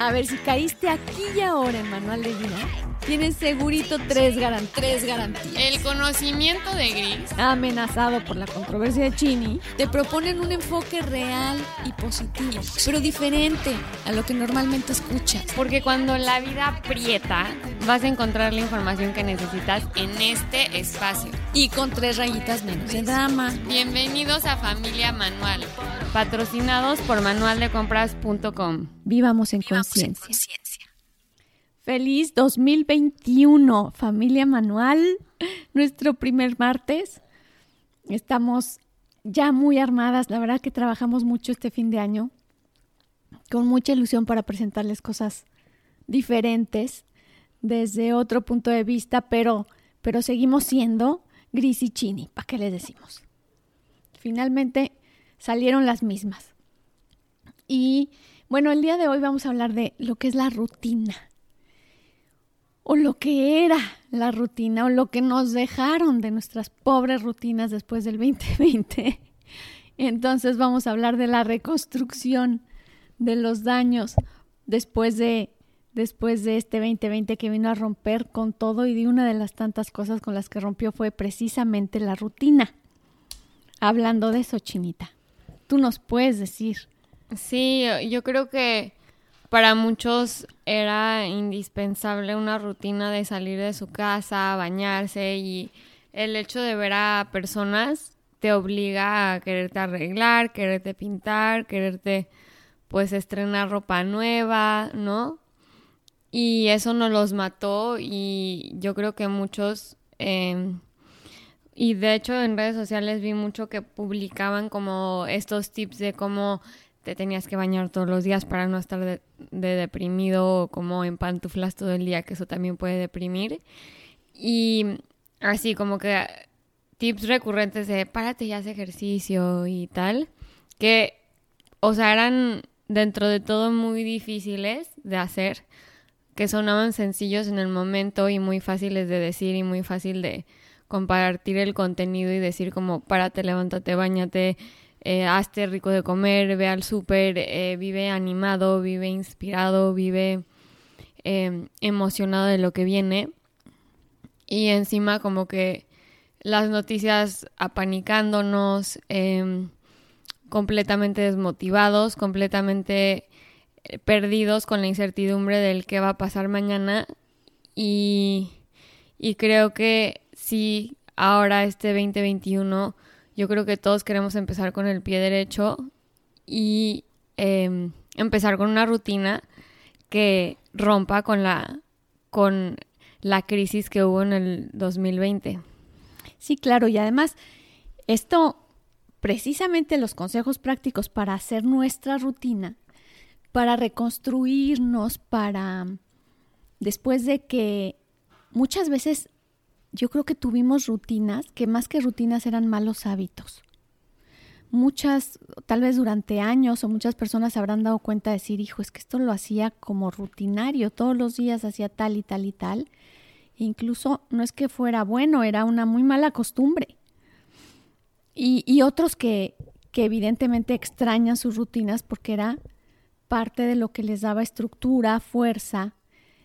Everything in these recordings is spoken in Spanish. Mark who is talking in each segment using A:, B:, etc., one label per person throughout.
A: A ver, si caíste aquí y ahora en Manual de Vida, tienes segurito tres, tres garantías.
B: El conocimiento de Gris,
A: amenazado por la controversia de Chini, te proponen un enfoque real y positivo, pero diferente a lo que normalmente escuchas.
B: Porque cuando la vida aprieta, vas a encontrar la información que necesitas en este espacio.
A: Y con tres rayitas menos de drama.
B: Bienvenidos a Familia Manual, patrocinados por manualdecompras.com.
A: Vivamos en conciencia. Feliz 2021, familia manual. Nuestro primer martes. Estamos ya muy armadas. La verdad que trabajamos mucho este fin de año. Con mucha ilusión para presentarles cosas diferentes desde otro punto de vista, pero, pero seguimos siendo gris y chini. ¿Para qué les decimos? Finalmente salieron las mismas. Y bueno, el día de hoy vamos a hablar de lo que es la rutina. O lo que era la rutina, o lo que nos dejaron de nuestras pobres rutinas después del 2020. Entonces vamos a hablar de la reconstrucción de los daños después de después de este 2020 que vino a romper con todo y de una de las tantas cosas con las que rompió fue precisamente la rutina. Hablando de eso, Chinita, tú nos puedes decir
B: Sí, yo creo que para muchos era indispensable una rutina de salir de su casa, bañarse y el hecho de ver a personas te obliga a quererte arreglar, quererte pintar, quererte pues estrenar ropa nueva, ¿no? Y eso nos los mató y yo creo que muchos, em, y de hecho en redes sociales vi mucho que publicaban como estos tips de cómo te tenías que bañar todos los días para no estar de, deprimido o como en pantuflas todo el día, que eso también puede deprimir. Y así como que tips recurrentes de párate y haz ejercicio y tal, que, o sea, eran dentro de todo muy difíciles de hacer, que sonaban sencillos en el momento y muy fáciles de decir y muy fácil de compartir el contenido y decir como párate, levántate, bañate, eh, hazte rico de comer, ve al súper, eh, vive animado, vive inspirado, vive em, emocionado de lo que viene. Y encima como que las noticias apanicándonos, em, completamente desmotivados, completamente eh, perdidos con la incertidumbre del qué va a pasar mañana. Y, y creo que sí, ahora este 2021 yo creo que todos queremos empezar con el pie derecho y em, empezar con una rutina que rompa con la, con la crisis que hubo en el 2020.
A: Sí, claro, y además esto, precisamente los consejos prácticos para hacer nuestra rutina, para reconstruirnos, para después de que muchas veces yo creo que tuvimos rutinas que más que rutinas eran malos hábitos. Muchas, tal vez durante años o muchas personas habrán dado cuenta de decir, hijo, es que esto lo hacía como rutinario, todos los días hacía tal y tal y tal. E incluso no es que fuera bueno, era una muy mala costumbre. Y, y otros que, que evidentemente extrañan sus rutinas porque era parte de lo que les daba estructura, fuerza,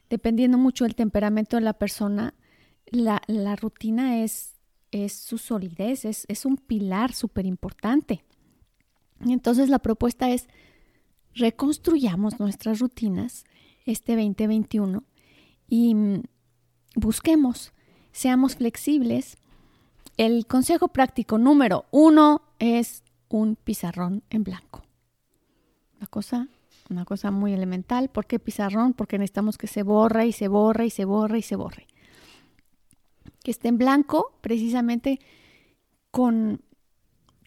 A: dependiendo mucho del temperamento de la persona, la, la rutina es, es, su solidez, es, es un pilar súper importante. Entonces la propuesta es reconstruyamos nuestras rutinas este 2021 y mm, busquemos, seamos flexibles. El consejo práctico número uno es un pizarrón en blanco. Una cosa, una cosa muy elemental. ¿Por qué pizarrón? Porque necesitamos que se borre y se borre y se borre y se borre que esté en blanco, precisamente con,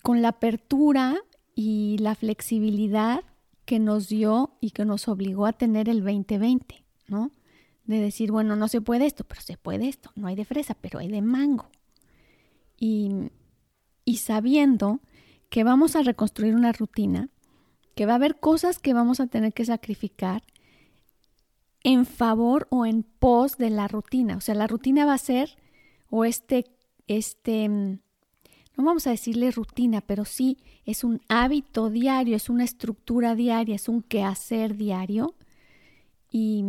A: con la apertura y la flexibilidad que nos dio y que nos obligó a tener el 2020, ¿no? De decir, bueno, no se puede esto, pero se puede esto, no hay de fresa, pero hay de mango. Y, y sabiendo que vamos a reconstruir una rutina, que va a haber cosas que vamos a tener que sacrificar en favor o en pos de la rutina. O sea, la rutina va a ser o este, este, no vamos a decirle rutina, pero sí es un hábito diario, es una estructura diaria, es un quehacer diario y,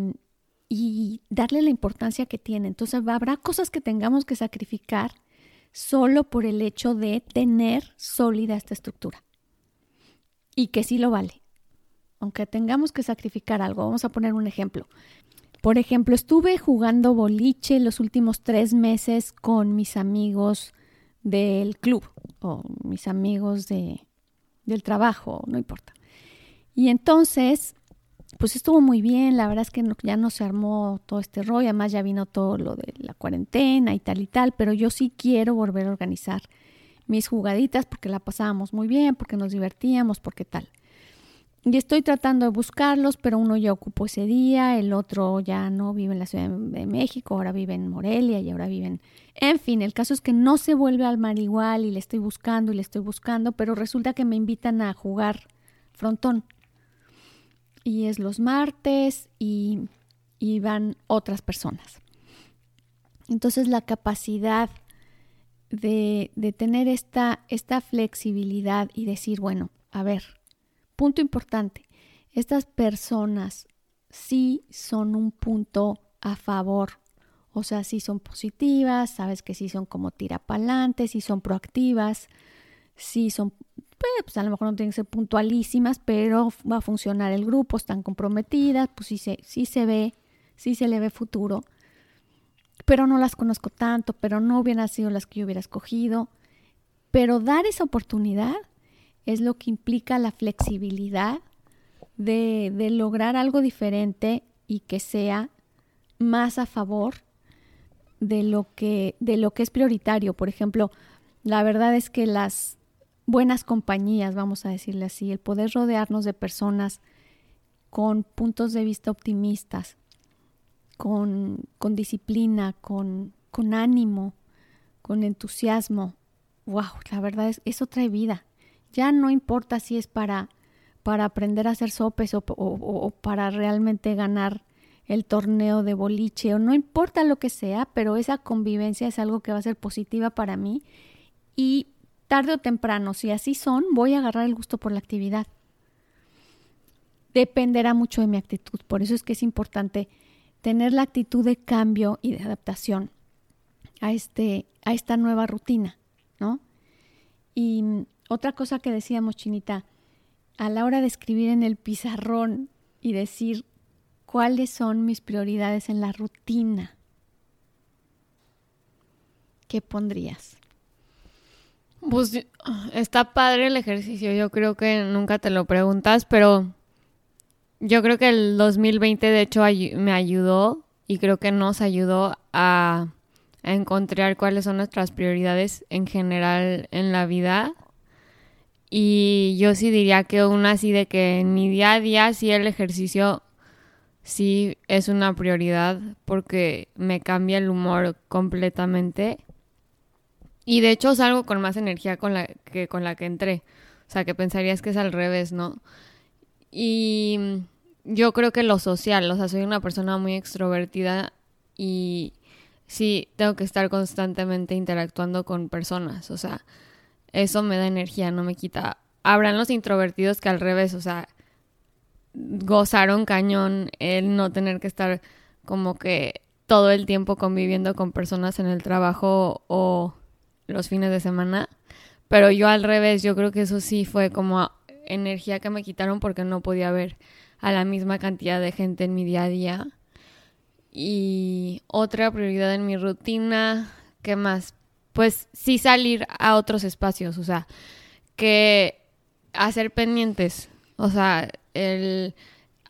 A: y darle la importancia que tiene. Entonces habrá cosas que tengamos que sacrificar solo por el hecho de tener sólida esta estructura. Y que sí lo vale. Aunque tengamos que sacrificar algo. Vamos a poner un ejemplo. Por ejemplo, estuve jugando boliche los últimos tres meses con mis amigos del club o mis amigos de, del trabajo, no importa. Y entonces, pues estuvo muy bien, la verdad es que ya no se armó todo este rollo, además ya vino todo lo de la cuarentena y tal y tal, pero yo sí quiero volver a organizar mis jugaditas porque la pasábamos muy bien, porque nos divertíamos, porque tal. Y estoy tratando de buscarlos, pero uno ya ocupó ese día, el otro ya no vive en la Ciudad de México, ahora vive en Morelia y ahora viven... En fin, el caso es que no se vuelve al mar igual y le estoy buscando y le estoy buscando, pero resulta que me invitan a jugar frontón. Y es los martes y, y van otras personas. Entonces la capacidad de, de tener esta, esta flexibilidad y decir, bueno, a ver, punto importante, estas personas sí son un punto a favor, o sea, sí son positivas, sabes que sí son como tirapalantes, sí son proactivas, sí son, pues, a lo mejor no tienen que ser puntualísimas, pero va a funcionar el grupo, están comprometidas, pues sí se, sí se ve, sí se le ve futuro, pero no las conozco tanto, pero no hubieran sido las que yo hubiera escogido, pero dar esa oportunidad es lo que implica la flexibilidad de, de lograr algo diferente y que sea más a favor de lo que de lo que es prioritario. Por ejemplo, la verdad es que las buenas compañías, vamos a decirle así, el poder rodearnos de personas con puntos de vista optimistas, con, con disciplina, con, con para con entusiasmo. Wow, la verdad es eso trae vida. Ya no importa si es para, para aprender a hacer sopes o, o para realmente ganar el torneo de boliche o no importa lo que sea, pero esa convivencia es algo que va a ser positiva para mí y tarde o temprano, si así son, voy a agarrar el gusto por la actividad. Dependerá mucho de mi actitud, por eso es que es importante tener la actitud de cambio y de adaptación a, este, a esta nueva rutina, ¿no? Y otra cosa que decíamos, Chinita, a la hora de escribir en el pizarrón y decir cuáles son mis prioridades en la rutina, ¿qué pondrías?
B: Pues está padre el ejercicio, yo creo que nunca te lo preguntas, pero yo creo que el 2020 de hecho me ayudó y creo que nos ayudó a, a encontrar cuáles son nuestras prioridades en general en la vida y yo sí diría que aún así de que en mi día a día sí el ejercicio sí es una prioridad porque me cambia el humor completamente. Y de hecho salgo con más energía con la que con la que entré. O sea, que pensarías que es al revés, ¿no? Y yo creo que lo social, o sea, soy una persona muy extrovertida y sí tengo que estar constantemente interactuando con personas, o sea, eso me da energía, no me quita. Habrán los introvertidos que al revés, o sea, gozaron cañón el no tener que estar como que todo el tiempo conviviendo con personas en el trabajo o los fines de semana. Pero yo al revés, yo creo que eso sí fue como energía que me quitaron porque no podía ver a la misma cantidad de gente en mi día a día. Y otra prioridad en mi rutina, ¿qué más? Pues sí salir a otros espacios, o sea, que hacer pendientes, o sea, el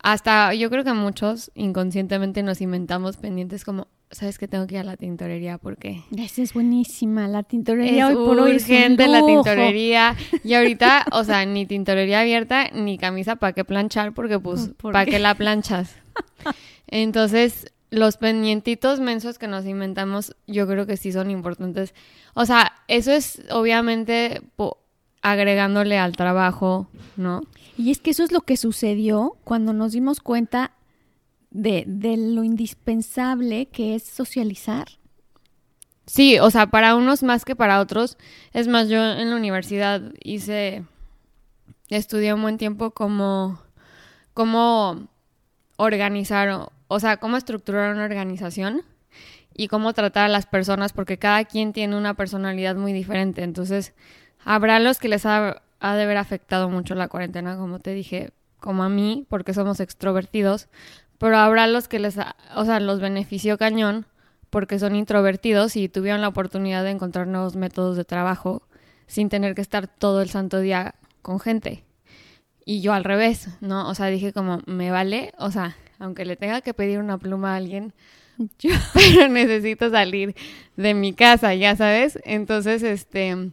B: hasta yo creo que muchos inconscientemente nos inventamos pendientes como sabes que tengo que ir a la tintorería porque
A: esa es buenísima la tintorería
B: es hoy por urgente la tintorería. Y ahorita o sea ni tintorería abierta ni camisa para qué planchar porque pues para qué la planchas entonces los pendientitos mensos que nos inventamos, yo creo que sí son importantes. O sea, eso es obviamente agregándole al trabajo, ¿no?
A: Y es que eso es lo que sucedió cuando nos dimos cuenta de, de lo indispensable que es socializar.
B: Sí, o sea, para unos más que para otros. Es más, yo en la universidad hice, estudié un buen tiempo como, como organizar, o sea, cómo estructurar una organización y cómo tratar a las personas, porque cada quien tiene una personalidad muy diferente. Entonces, habrá los que les ha, de haber afectado mucho la cuarentena, como te dije, como a mí, porque somos extrovertidos, pero habrá los que les, o sea, los benefició cañón porque son introvertidos y tuvieron la oportunidad de encontrar nuevos métodos de trabajo sin tener que estar todo el santo día con gente. Y yo al revés, ¿no? O sea, dije como, me vale, o sea, aunque le tenga que pedir una pluma a alguien, yo, pero necesito salir de mi casa, ya sabes. Entonces, este,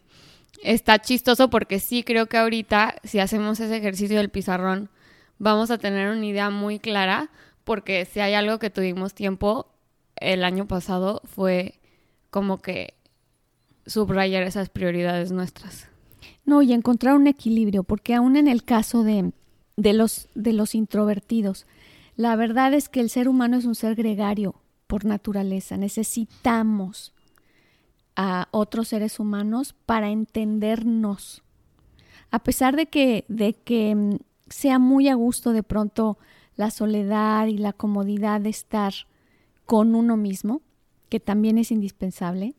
B: está chistoso porque sí creo que ahorita, si hacemos ese ejercicio del pizarrón, vamos a tener una idea muy clara, porque si hay algo que tuvimos tiempo el año pasado fue como que subrayar esas prioridades nuestras.
A: No, y encontrar un equilibrio, porque aún en el caso de, de, los, de los introvertidos, la verdad es que el ser humano es un ser gregario por naturaleza. Necesitamos a otros seres humanos para entendernos. A pesar de que, de que mm, sea muy a gusto de pronto la soledad y la comodidad de estar con uno mismo, que también es indispensable,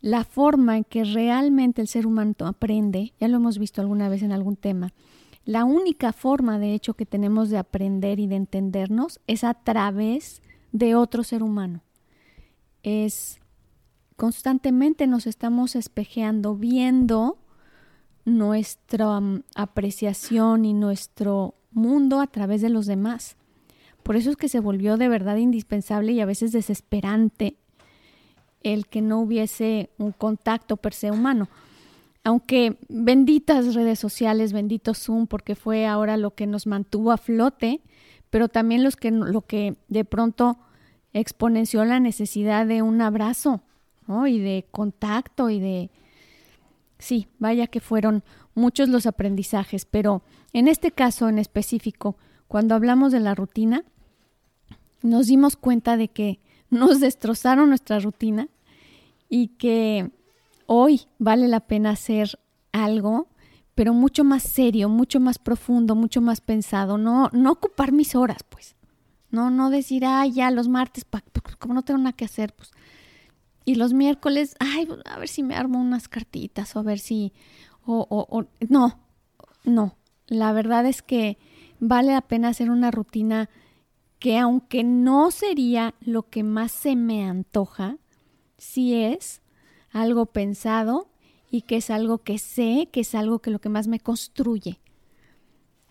A: la forma en que realmente el ser humano aprende, ya lo hemos visto alguna vez en algún tema, la única forma de hecho que tenemos de aprender y de entendernos es a través de otro ser humano. Es constantemente nos estamos espejeando, viendo nuestra mm, apreciación y nuestro mundo a través de los demás. Por eso es que se volvió de verdad indispensable y a veces desesperante el que no hubiese un contacto per se humano. Aunque benditas redes sociales, bendito Zoom, porque fue ahora lo que nos mantuvo a flote, pero también los que, lo que de pronto exponenció la necesidad de un abrazo y de contacto y de... Sí, vaya que fueron muchos los aprendizajes, pero en este caso en específico, cuando hablamos de la rutina, nos dimos cuenta de que nos destrozaron nuestra rutina y que hoy vale la pena hacer algo, pero mucho más serio, mucho más profundo, mucho más pensado, no, no ocupar mis horas, pues. No, no decir, ay, ya los martes, pues, como no tengo nada que hacer, pues. Y los miércoles, ay, a ver si me armo unas cartitas o a ver si, o, o, o, no, no. La verdad es que vale la pena hacer una rutina que aunque no sería lo que más se me antoja, sí es algo pensado y que es algo que sé, que es algo que lo que más me construye,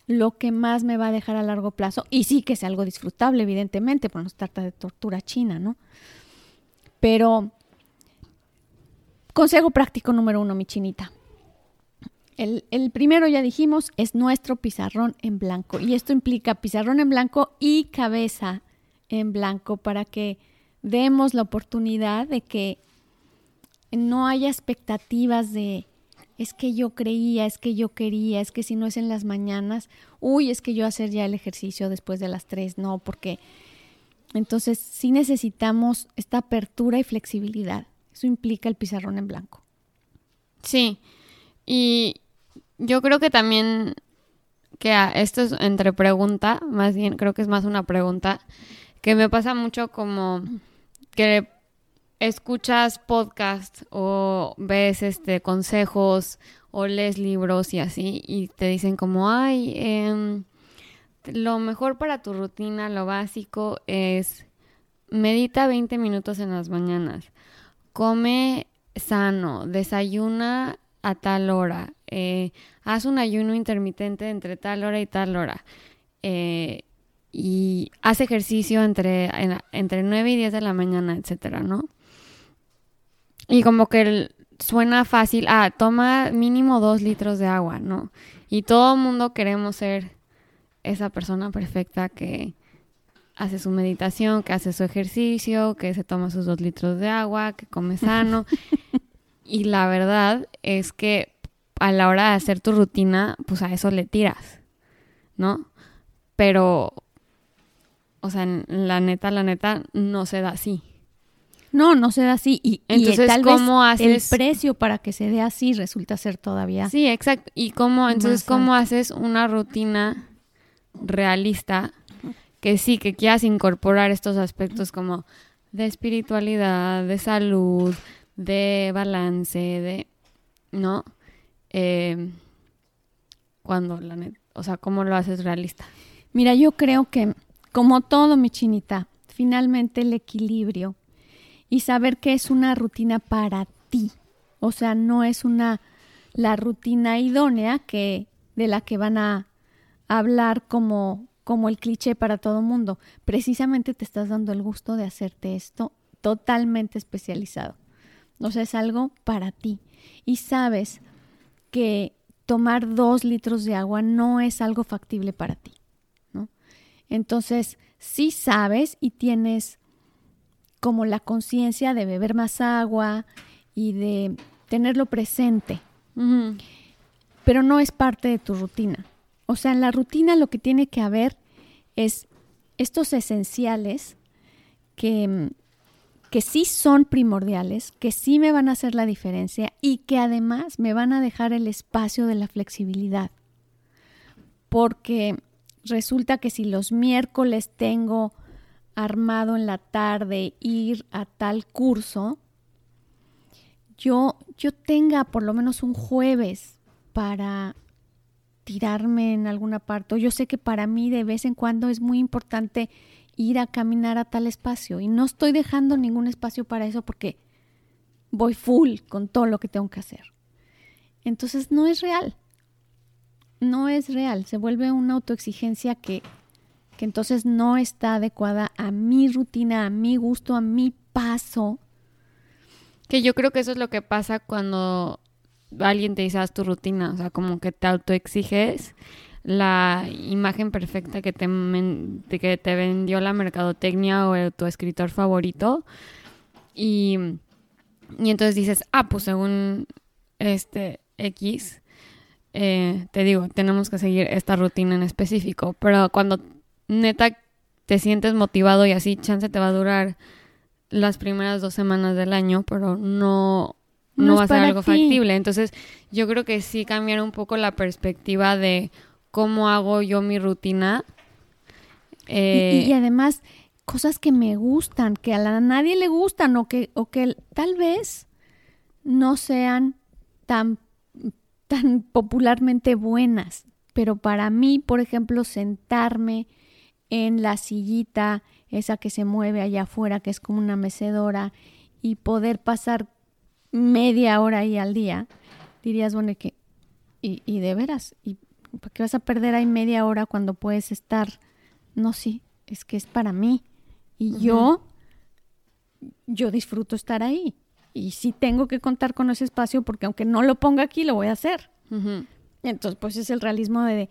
A: lo que más me va a dejar a largo plazo y sí que es algo disfrutable, evidentemente, porque no se trata de tortura china, ¿no? Pero consejo práctico número uno, mi chinita. El, primero, ya dijimos, es nuestro pizarrón en blanco. Y esto implica pizarrón en blanco y cabeza en blanco para que demos la oportunidad de que no haya expectativas de es que yo creía, es que yo quería, es que si no es en las mañanas, uy, es que yo hacer ya el ejercicio después de las tres, no, porque entonces sí necesitamos esta apertura y flexibilidad. Eso implica el pizarrón en blanco.
B: Sí, y yo creo que también que esto es entre pregunta, más bien creo que es más una pregunta, que me pasa mucho como que escuchas podcast o ves este consejos o lees libros y así y te dicen como, ay, em, lo mejor para tu rutina, lo básico es medita 20 minutos en las mañanas, come sano, desayuna a tal hora, eh, haz un ayuno intermitente entre tal hora y tal hora. Eh, y haz ejercicio entre, entre 9 y 10 de la mañana, etcétera, ¿no? Y como que suena fácil, ah, toma mínimo dos litros de agua, ¿no? Y todo el mundo queremos ser esa persona perfecta que hace su meditación, que hace su ejercicio, que se toma sus dos litros de agua, que come sano. y la verdad es que a la hora de hacer tu rutina, pues a eso le tiras, ¿no? Pero, o sea, la neta, la neta, no se da así.
A: No, no se da así. Y, entonces, tal ¿cómo haces? el precio para que se dé así resulta ser todavía.
B: Sí, exacto. Y cómo, entonces, ¿cómo haces una rutina realista que sí, que quieras incorporar estos aspectos como de espiritualidad, de salud, de balance, de, ¿no? Eh, cuando la o sea, ¿cómo lo haces realista?
A: Mira, yo creo que como todo, mi chinita, finalmente el equilibrio y saber que es una rutina para ti. O sea, no es una la rutina idónea que de la que van a hablar como como el cliché para todo mundo. Precisamente te estás dando el gusto de hacerte esto totalmente especializado. O sea, es algo para ti. Y sabes que tomar dos litros de agua no es algo factible para ti. ¿no? Entonces, sí sabes y tienes como la conciencia de beber más agua y de tenerlo presente. Pero no es parte de tu rutina. O sea, en la rutina lo que tiene que haber es estos esenciales que, que sí son primordiales, que sí me van a hacer la diferencia y que además me van a dejar el espacio de la flexibilidad. Porque resulta que si los miércoles tengo armado en la tarde ir a tal curso, yo, yo tenga por lo menos un jueves para tirarme en alguna parte. yo sé que para mí de vez en cuando es muy importante ir a caminar a tal espacio y no estoy dejando ningún espacio para eso porque voy full con todo lo que tengo que hacer. Entonces no es real. No es real. Se vuelve una autoexigencia que, que entonces no está adecuada a mi rutina, a mi gusto, a mi paso.
B: Que yo creo que eso es lo que pasa cuando alguien te dice, haz tu rutina, o sea, como que te autoexiges la imagen perfecta que te, que te vendió la mercadotecnia o tu escritor favorito. Y, y entonces dices, ah, pues según este X, eh, te digo, tenemos que seguir esta rutina en específico. Pero cuando neta te sientes motivado y así, chance te va a durar las primeras dos semanas del año, pero no no, va a ser algo factible. Entonces, yo creo que sí cambiar un poco la perspectiva de cómo hago yo mi rutina.
A: y, eh, además, cosas que me gustan, que a, nadie le gustan o que, o que tal vez no sean tan, tan popularmente buenas. Pero para mí, por ejemplo, sentarme en la sillita, esa que se mueve allá afuera, que es como una mecedora, y poder pasar media hora ahí al día, dirías, bueno, que, y, y de veras, ¿y para qué vas a perder ahí media hora cuando puedes estar? No, sí, es que es para mí. Y yo, yo disfruto estar ahí. Y sí tengo que contar con ese espacio porque aunque no lo ponga aquí, lo voy a hacer. Entonces, pues es el realismo de, de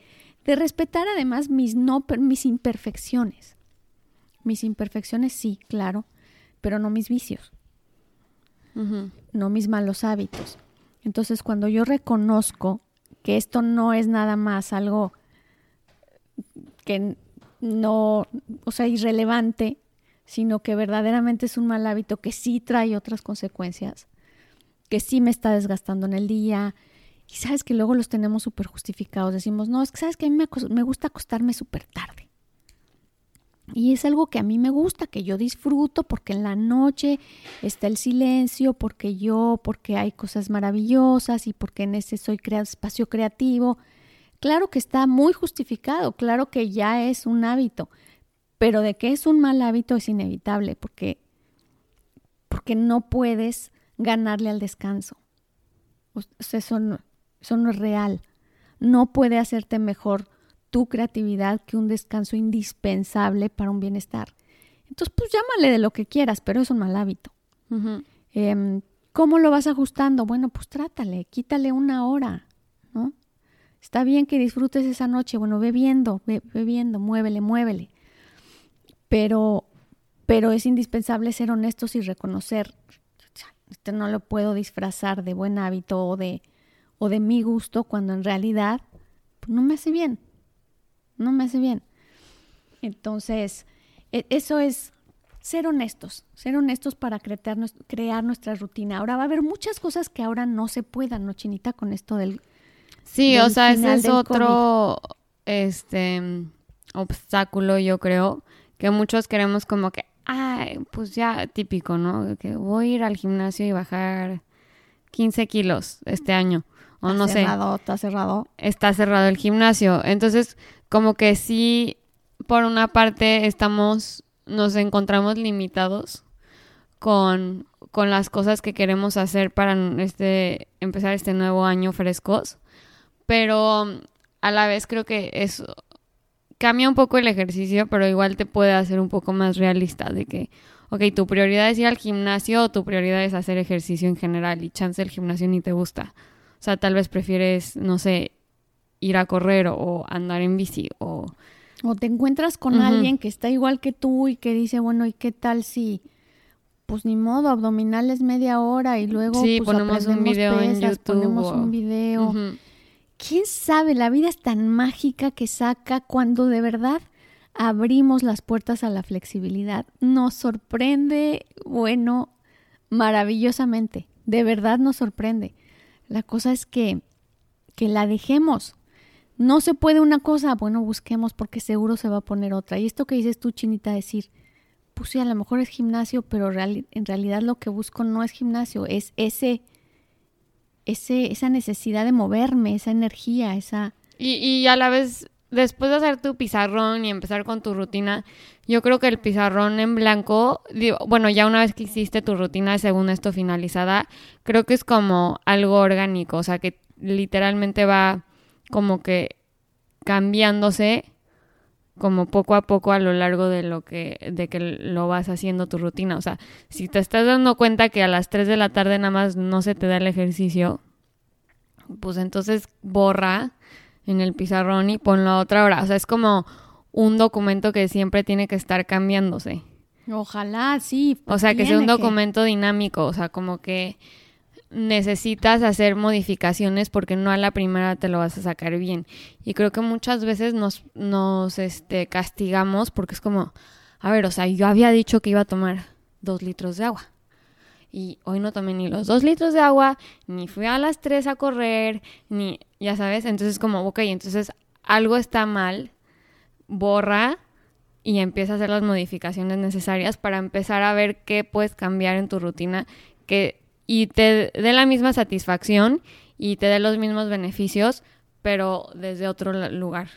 A: respetar además mis, no, mis imperfecciones. Mis imperfecciones sí, claro, pero no mis vicios no mis malos hábitos. Entonces, cuando yo reconozco que esto no es nada más algo que no, o sea, irrelevante, sino que verdaderamente es un mal hábito que sí trae otras consecuencias, que sí me está desgastando en el día. Y sabes que luego los tenemos súper justificados. Decimos, no, es que sabes que a mí me, me gusta acostarme súper tarde. Y es algo que a mí me gusta, que yo disfruto, porque en la noche está el silencio, porque yo, porque hay cosas maravillosas y porque en ese soy espacio creativo. Claro que está muy justificado, claro que ya es un hábito, pero de que es un mal hábito es inevitable, porque, porque no puedes ganarle al descanso. O sea, eso eso no es real. No puede hacerte mejor tu creatividad que un descanso indispensable para un bienestar. Entonces, pues llámale de lo que quieras, pero es un mal hábito. Em, ¿Cómo lo vas ajustando? Bueno, pues trátale, quítale una hora, ¿no? Está bien que disfrutes esa noche, bueno, ve, viendo, muévele, muévele. Pero, pero es indispensable ser honestos y reconocer, esto no lo puedo disfrazar de buen hábito o de, o de mi gusto cuando en realidad pues, no me hace bien no me hace bien. Entonces, e, eso es ser honestos, ser honestos para crear, crear nuestra rutina. Ahora va a haber muchas cosas que ahora no se puedan, ¿no, Chinita? Con esto del...
B: Sí, o sea, ese es otro, este, obstáculo, yo creo, que muchos queremos como que, ay, pues ya típico, ¿no? Que voy a ir al gimnasio y bajar 15 kilos este año. O no
A: sé. Está cerrado.
B: Está cerrado el gimnasio. Entonces, como que sí, por una parte estamos, nos encontramos limitados con, con las cosas que queremos hacer para este, empezar este nuevo año frescos. Pero a la vez creo que eso cambia un poco el ejercicio, pero igual te puede hacer un poco más realista de que, ok, tu prioridad es ir al gimnasio o tu prioridad es hacer ejercicio en general y chance el gimnasio ni te gusta. O sea, tal vez prefieres, no sé, ir a correr o andar en bici o...
A: O te encuentras con alguien que está igual que tú y que dice, bueno, ¿y qué tal si pues ni modo, abdominales media hora y luego
B: sí,
A: pues,
B: ponemos un video en YouTube
A: ponemos un video quién sabe, la vida es tan mágica que saca cuando de verdad abrimos las puertas a la flexibilidad. Nos sorprende, bueno, maravillosamente. De verdad nos sorprende. La cosa es que, que la dejemos. No se puede una cosa, bueno, busquemos porque seguro se va a poner otra. Y esto que dices tú, Chinita, decir, pues sí, a lo mejor es gimnasio, pero en realidad lo que busco no es gimnasio, es ese ese, esa necesidad de moverme, esa energía, esa...
B: Y, y a la vez, después de hacer tu pizarrón y empezar con tu rutina, yo creo que el pizarrón en blanco, bueno, ya una vez que hiciste tu rutina según esto finalizada, creo que es como algo orgánico, o sea, que literalmente va como que cambiándose como poco a poco a lo largo de lo que de que lo vas haciendo tu rutina, o sea, si te estás dando cuenta que a las 3 de la tarde nada más no se te da el ejercicio, pues entonces borra en el pizarrón y ponlo a otra hora, o sea, es como un documento que siempre tiene que estar cambiándose.
A: Ojalá, sí.
B: O sea, que sea un documento dinámico, o sea, como que necesitas hacer modificaciones porque no a la primera te lo vas a sacar bien. Y creo que muchas veces nos, nos este, castigamos porque es como, a ver, o sea, yo había dicho que iba a tomar dos litros de agua. Y hoy no tomé ni los dos litros de agua, ni fui a las tres a correr, ni, ya sabes, entonces como, ok, entonces algo está mal, borra y empieza a hacer las modificaciones necesarias para empezar a ver qué puedes cambiar en tu rutina que y te dé la misma satisfacción y te dé los mismos beneficios, pero desde otro lugar.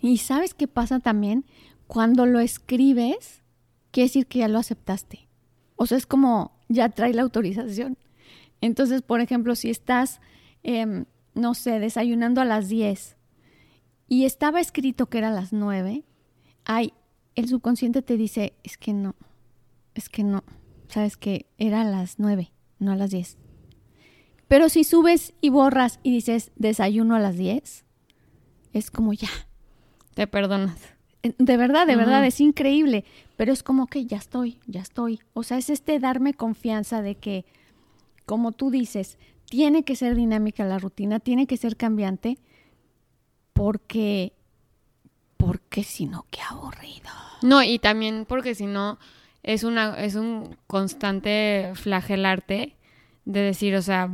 A: Y sabes qué pasa también cuando lo escribes, quiere decir que ya lo aceptaste. O sea, es como ya trae la autorización. Entonces, por ejemplo, si estás, em, no sé, desayunando a las 10 y estaba escrito que era a las 9, ay, el subconsciente te dice, es que no, es que no, sabes que era a las 9 no a las 10. Pero si subes y borras y dices desayuno a las 10, es como ya.
B: Te perdonas.
A: Eh, de verdad, de verdad, es increíble. Pero es como que ya estoy, ya estoy. O sea, es este darme confianza de que, como tú dices, tiene que ser dinámica la rutina, tiene que ser cambiante, porque, porque si no, qué aburrido.
B: No, y también porque si no, es, una, es un constante flagelarte de decir, o sea,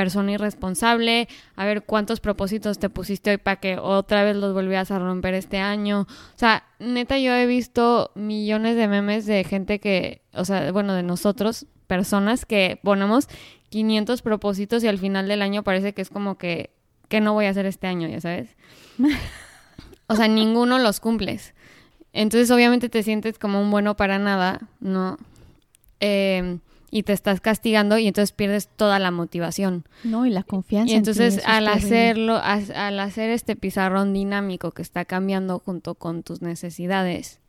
B: persona irresponsable, a ver cuántos propósitos te pusiste hoy para que otra vez los volvieras a romper este año. O sea, neta, yo he visto millones de memes de gente que, o sea, bueno, de nosotros, personas que ponemos 500 propósitos y al final del año parece que es como que, que no voy a hacer este año, ya sabes. O sea, ninguno los cumples. Entonces obviamente te sientes como un bueno para nada, ¿no? Em, y te estás castigando y entonces pierdes toda la motivación.
A: No, y la confianza.
B: Y entonces al hacerlo, al hacer este pizarrón dinámico que está cambiando junto con tus necesidades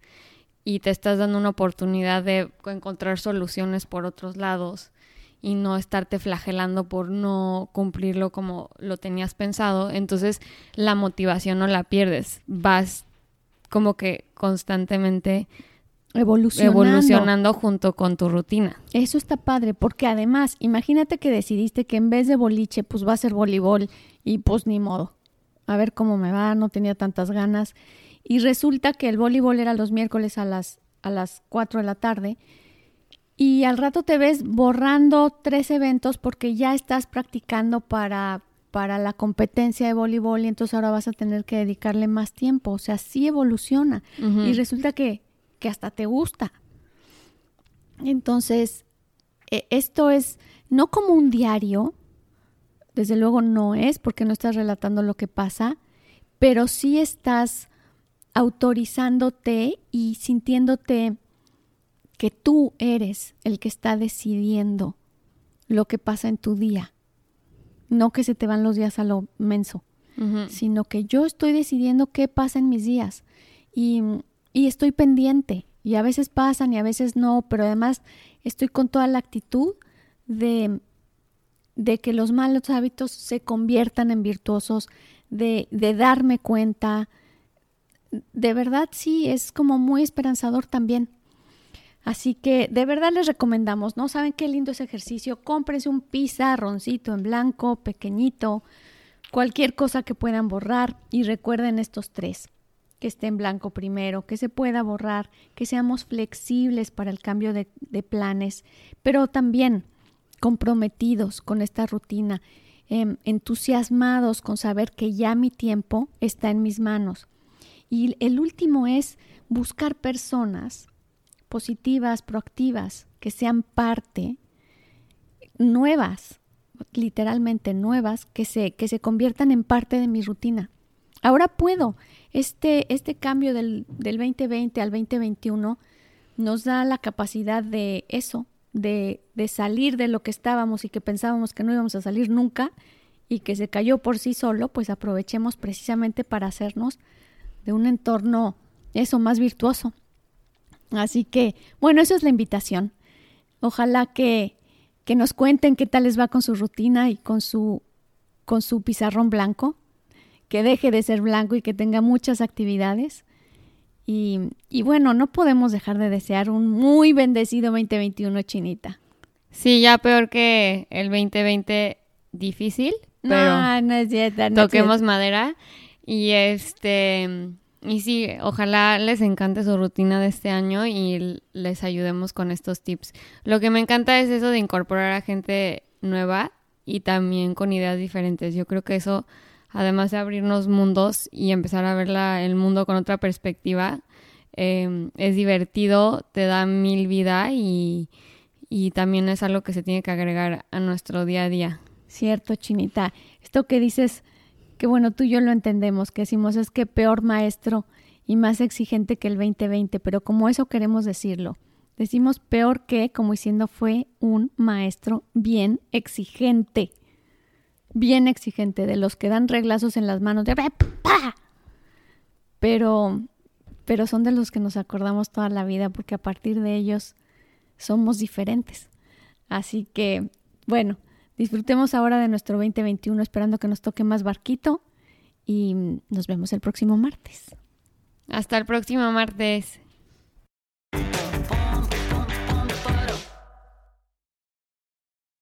B: y te estás dando una oportunidad de encontrar soluciones por otros lados y no estarte flagelando por no cumplirlo como lo tenías pensado, entonces la motivación no la pierdes, vas como que constantemente
A: evolucionando.
B: evolucionando junto con tu rutina.
A: Eso está padre, porque además, imagínate que decidiste que en vez de boliche, pues va a ser voleibol y pues ni modo. A ver cómo me va, no tenía tantas ganas. Y resulta que el voleibol era los miércoles a las, a las 4 de la tarde. Y al rato te ves borrando tres eventos porque ya estás practicando para para la competencia de voleibol y entonces ahora vas a tener que dedicarle más tiempo. O sea, sí evoluciona y resulta que, que hasta te gusta. Entonces, e, esto es no como un diario, desde luego no es porque no estás relatando lo que pasa, pero sí estás autorizándote y sintiéndote que tú eres el que está decidiendo lo que pasa en tu día. No que se te van los días a lo menso, sino que yo estoy decidiendo qué pasa en mis días y, y estoy pendiente. Y a veces pasan y a veces no, pero además estoy con toda la actitud de, de que los malos hábitos se conviertan en virtuosos, de, de darme cuenta. De verdad sí, es como muy esperanzador también. Así que de verdad les recomendamos, ¿no? ¿Saben qué lindo ese ejercicio? Cómprense un pizarroncito en blanco, pequeñito, cualquier cosa que puedan borrar y recuerden estos tres, que esté en blanco primero, que se pueda borrar, que seamos flexibles para el cambio de, planes, pero también comprometidos con esta rutina, em, entusiasmados con saber que ya mi tiempo está en mis manos. Y el último es buscar personas positivas, proactivas, que sean parte, nuevas, literalmente nuevas, que se, que se conviertan en parte de mi rutina. Ahora puedo. Este, este cambio del, del 2020 al 2021 nos da la capacidad de eso, de, de salir de lo que estábamos y que pensábamos que no íbamos a salir nunca y que se cayó por sí solo, pues aprovechemos precisamente para hacernos de un entorno eso más virtuoso. Así que, bueno, eso es la invitación. Ojalá que, que nos cuenten qué tal les va con su rutina y con su, con su pizarrón blanco, que deje de ser blanco y que tenga muchas actividades y, bueno, no podemos dejar de desear un muy bendecido 2021, Chinita.
B: Sí, ya peor que el 2020 difícil, pero
A: no, es cierto,
B: toquemos madera y este y sí, ojalá les encante su rutina de este año y les ayudemos con estos tips. Lo que me encanta es eso de incorporar a gente nueva y también con ideas diferentes. Yo creo que eso además de abrirnos mundos y empezar a ver el mundo con otra perspectiva, em, es divertido, te da mil vida y, y también es algo que se tiene que agregar a nuestro día a día.
A: Cierto, Chinita. Esto que dices, que bueno, tú y yo lo entendemos, que decimos es que peor maestro y más exigente que el 2020, pero como eso queremos decirlo. Decimos peor que, como diciendo, fue un maestro bien exigente bien exigente, de los que dan reglazos en las manos de Pero, pero son de los que nos acordamos toda la vida porque a partir de ellos somos diferentes. Así que, bueno, disfrutemos ahora de nuestro 2021 esperando que nos toque más barquito y nos vemos el próximo martes.
B: Hasta el próximo martes.